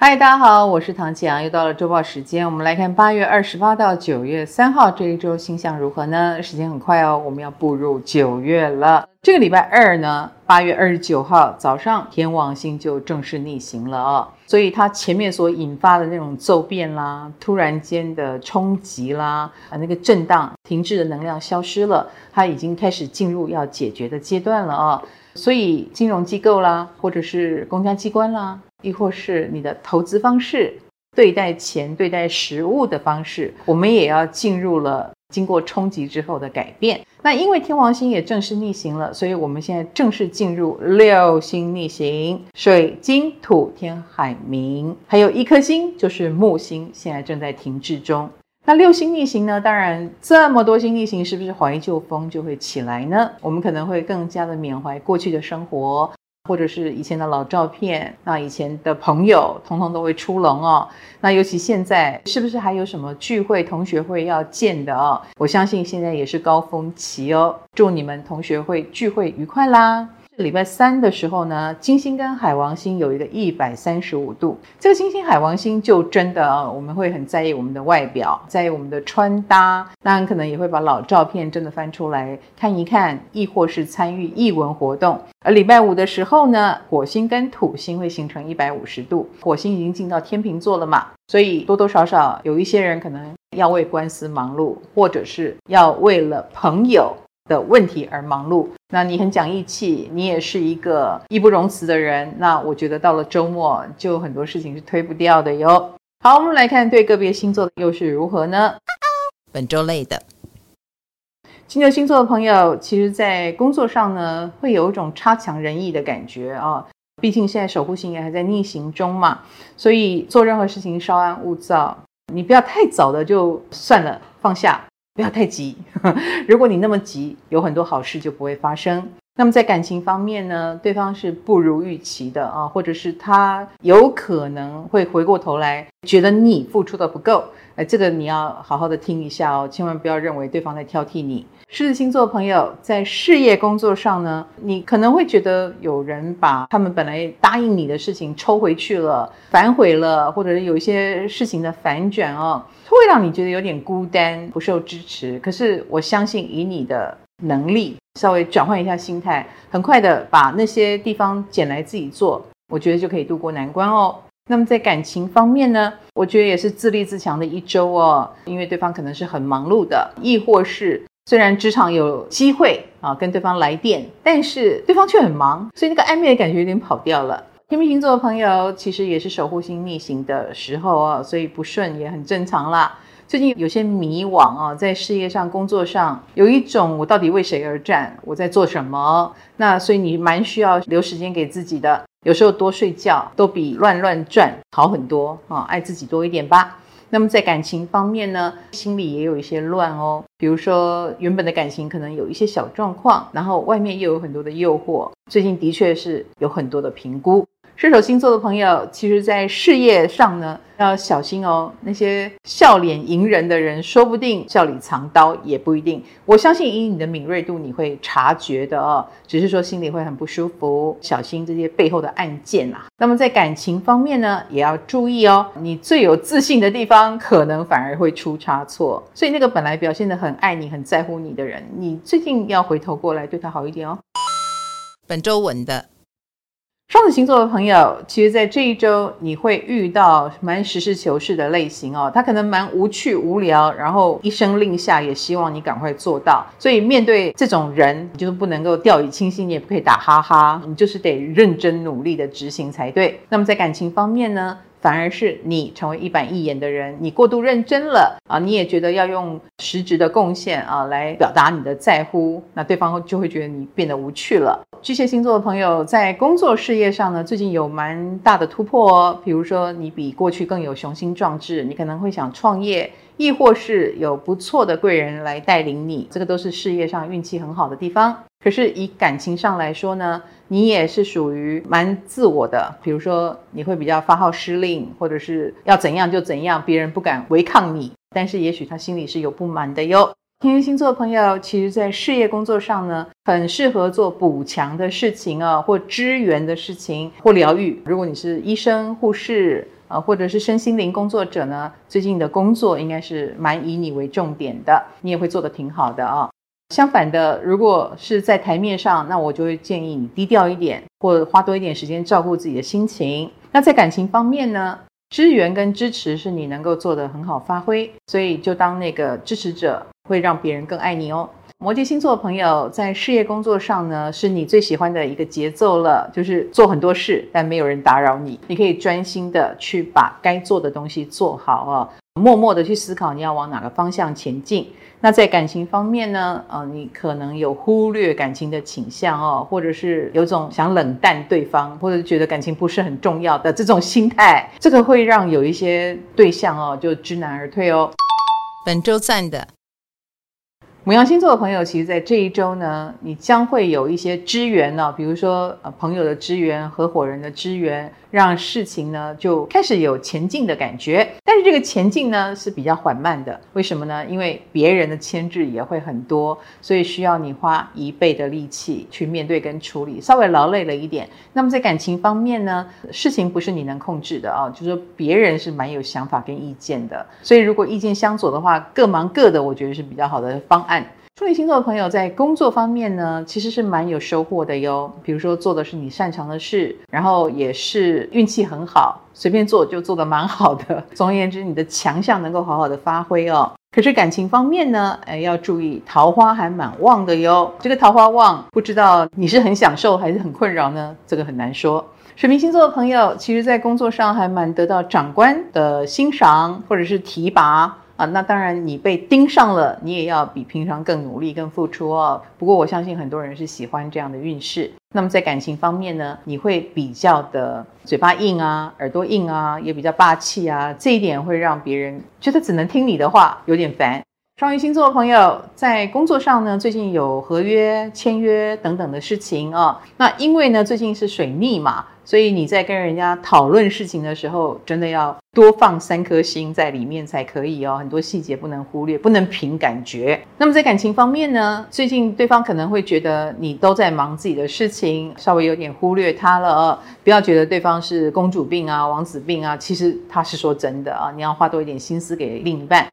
嗨，大家好，我是唐启阳，又到了周报时间，我们来看八月二十八到九月三号这一周星象如何呢？时间很快哦，我们要步入九月了。这个礼拜二呢，八月二十九号早上，天王星就正式逆行了哦，所以它前面所引发的那种骤变啦、突然间的冲击啦、啊那个震荡、停滞的能量消失了，它已经开始进入要解决的阶段了啊、所以金融机构啦，或者是公家机关啦。亦或是你的投资方式、对待钱、对待食物的方式，我们也要进入了经过冲击之后的改变。那因为天王星也正式逆行了，所以我们现在正式进入六星逆行：水金土天海冥，还有一颗星就是木星，现在正在停滞中。那六星逆行呢？当然，这么多星逆行，是不是怀旧风就会起来呢？我们可能会更加的缅怀过去的生活。或者是以前的老照片，那以前的朋友通通都会出笼哦。那尤其现在，是不是还有什么聚会、同学会要见的哦？我相信现在也是高峰期哦。祝你们同学会聚会愉快啦！礼拜三的时候呢，金星跟海王星有一个一百三十五度。这个金星海王星就真的，我们会很在意我们的外表，在意我们的穿搭，那可能也会把老照片真的翻出来看一看，亦或是参与艺文活动。而礼拜五的时候呢，火星跟土星会形成一百五十度，火星已经进到天秤座了嘛，所以多多少少有一些人可能要为官司忙碌，或者是要为了朋友的问题而忙碌，那你很讲义气，你也是一个义不容辞的人。那我觉得到了周末，就很多事情是推不掉的哟。好，我们来看对个别星座的又是如何呢？本周类的金牛星座的朋友，其实在工作上呢，会有一种差强人意的感觉啊、哦。毕竟现在守护星也还在逆行中嘛，所以做任何事情稍安勿躁，你不要太早的就算了，放下。不要太急，如果你那么急，有很多好事就不会发生。那么在感情方面呢，对方是不如预期的啊，或者是他有可能会回过头来觉得你付出的不够，哎，这个你要好好的听一下哦，千万不要认为对方在挑剔你。狮子星座朋友在事业工作上呢，你可能会觉得有人把他们本来答应你的事情抽回去了，反悔了，或者是有一些事情的反转哦。会让你觉得有点孤单，不受支持。可是我相信，以你的能力，稍微转换一下心态，很快的把那些地方捡来自己做，我觉得就可以度过难关哦。那么在感情方面呢，我觉得也是自立自强的一周哦，因为对方可能是很忙碌的，亦或是虽然职场有机会啊跟对方来电，但是对方却很忙，所以那个暧昧的感觉有点跑掉了。天秤星座的朋友，其实也是守护星逆行的时候哦，所以不顺也很正常啦。最近有些迷惘啊，在事业上、工作上，有一种我到底为谁而战？我在做什么？那所以你蛮需要留时间给自己的。有时候多睡觉都比乱乱转好很多啊，爱自己多一点吧。那么在感情方面呢，心里也有一些乱哦。比如说原本的感情可能有一些小状况，然后外面又有很多的诱惑。最近的确是有很多的评估。射手星座的朋友，其实，在事业上呢，要小心哦。那些笑脸迎人的人，说不定笑里藏刀，也不一定。我相信，以你的敏锐度，你会察觉的哦。只是说心里会很不舒服，小心这些背后的暗箭啊。那么在感情方面呢，也要注意哦。你最有自信的地方，可能反而会出差错。所以那个本来表现得很爱你、很在乎你的人，你最近要回头过来对他好一点哦。本周稳的。双子星座的朋友，其实，在这一周你会遇到蛮实事求是的类型哦。他可能蛮无趣无聊，然后一声令下，也希望你赶快做到。所以面对这种人，你就不能够掉以轻心，你也不可以打哈哈，你就是得认真努力的执行才对。那么在感情方面呢？反而是你成为一板一眼的人，你过度认真了啊！你也觉得要用实质的贡献啊来表达你的在乎，那对方就会觉得你变得无趣了。巨蟹星座的朋友在工作事业上呢，最近有蛮大的突破哦。比如说，你比过去更有雄心壮志，你可能会想创业，亦或是有不错的贵人来带领你，这个都是事业上运气很好的地方。可是以感情上来说呢，你也是属于蛮自我的。比如说，你会比较发号施令，或者是要怎样就怎样，别人不敢违抗你。但是也许他心里是有不满的哟。天蝎星座的朋友，其实在事业工作上呢，很适合做补强的事情啊，或支援的事情，或疗愈。如果你是医生、护士，啊，或者是身心灵工作者呢，最近的工作应该是蛮以你为重点的，你也会做得挺好的啊。相反的，如果是在台面上，那我就会建议你低调一点，或花多一点时间照顾自己的心情。那在感情方面呢，支援跟支持是你能够做得很好发挥，所以就当那个支持者，会让别人更爱你哦。摩羯星座的朋友在事业工作上呢，是你最喜欢的一个节奏了，就是做很多事，但没有人打扰你，你可以专心的去把该做的东西做好哦，默默的去思考你要往哪个方向前进。那在感情方面呢，呃，你可能有忽略感情的倾向哦，或者是有种想冷淡对方，或者觉得感情不是很重要的这种心态，这个会让有一些对象哦就知难而退哦。本周赞的。母羊星座的朋友，其实，在这一周呢，你将会有一些支援呢，比如说呃朋友的支援、合伙人的支援，让事情呢就开始有前进的感觉。但是这个前进呢是比较缓慢的，为什么呢？因为别人的牵制也会很多，所以需要你花一倍的力气去面对跟处理，稍微劳累了一点。那么在感情方面呢，事情不是你能控制的啊，就是说别人是蛮有想法跟意见的，所以如果意见相左的话，各忙各的，我觉得是比较好的方案。处女星座的朋友在工作方面呢，其实是蛮有收获的哟。比如说做的是你擅长的事，然后也是运气很好，随便做就做得蛮好的。总而言之，你的强项能够好好的发挥哦。可是感情方面呢，哎，要注意桃花还蛮旺的哟。这个桃花旺，不知道你是很享受还是很困扰呢？这个很难说。水瓶星座的朋友，其实在工作上还蛮得到长官的欣赏或者是提拔。啊，那当然，你被盯上了，你也要比平常更努力、更付出哦。不过，我相信很多人是喜欢这样的运势。那么，在感情方面呢，你会比较的嘴巴硬啊，耳朵硬啊，也比较霸气啊，这一点会让别人觉得只能听你的话，有点烦。双鱼星座的朋友在工作上呢，最近有合约、签约等等的事情啊、那因为呢，最近是水逆嘛。所以你在跟人家讨论事情的时候，真的要多放三颗心在里面才可以哦。很多细节不能忽略，不能凭感觉。那么在感情方面呢，最近对方可能会觉得你都在忙自己的事情，稍微有点忽略他了。不要觉得对方是公主病啊、王子病啊，其实他是说真的啊。你要花多一点心思给另一半。